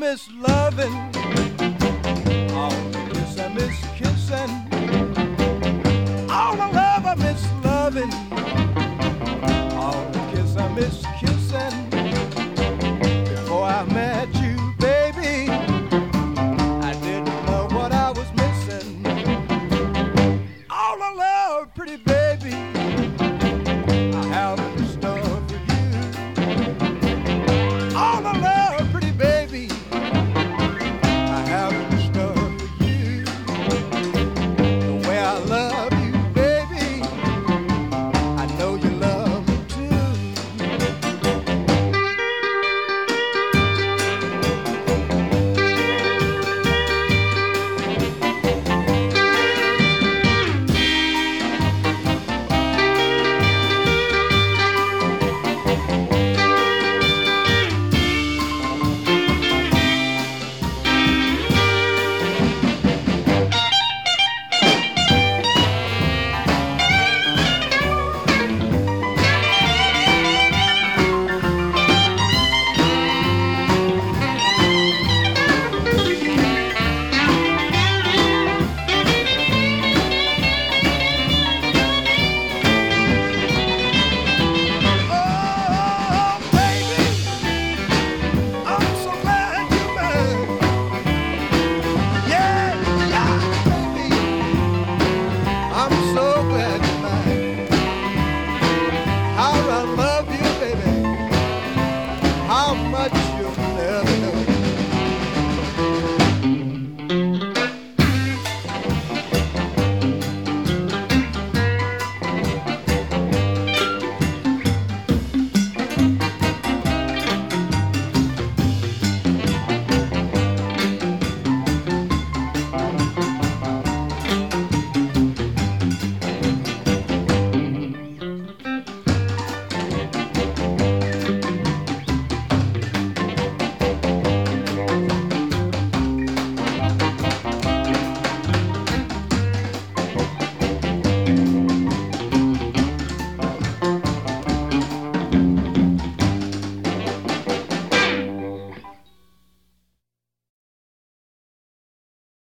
miss loving. All the kiss I miss kissing. All the love I miss loving. All the kiss I miss you'll never know.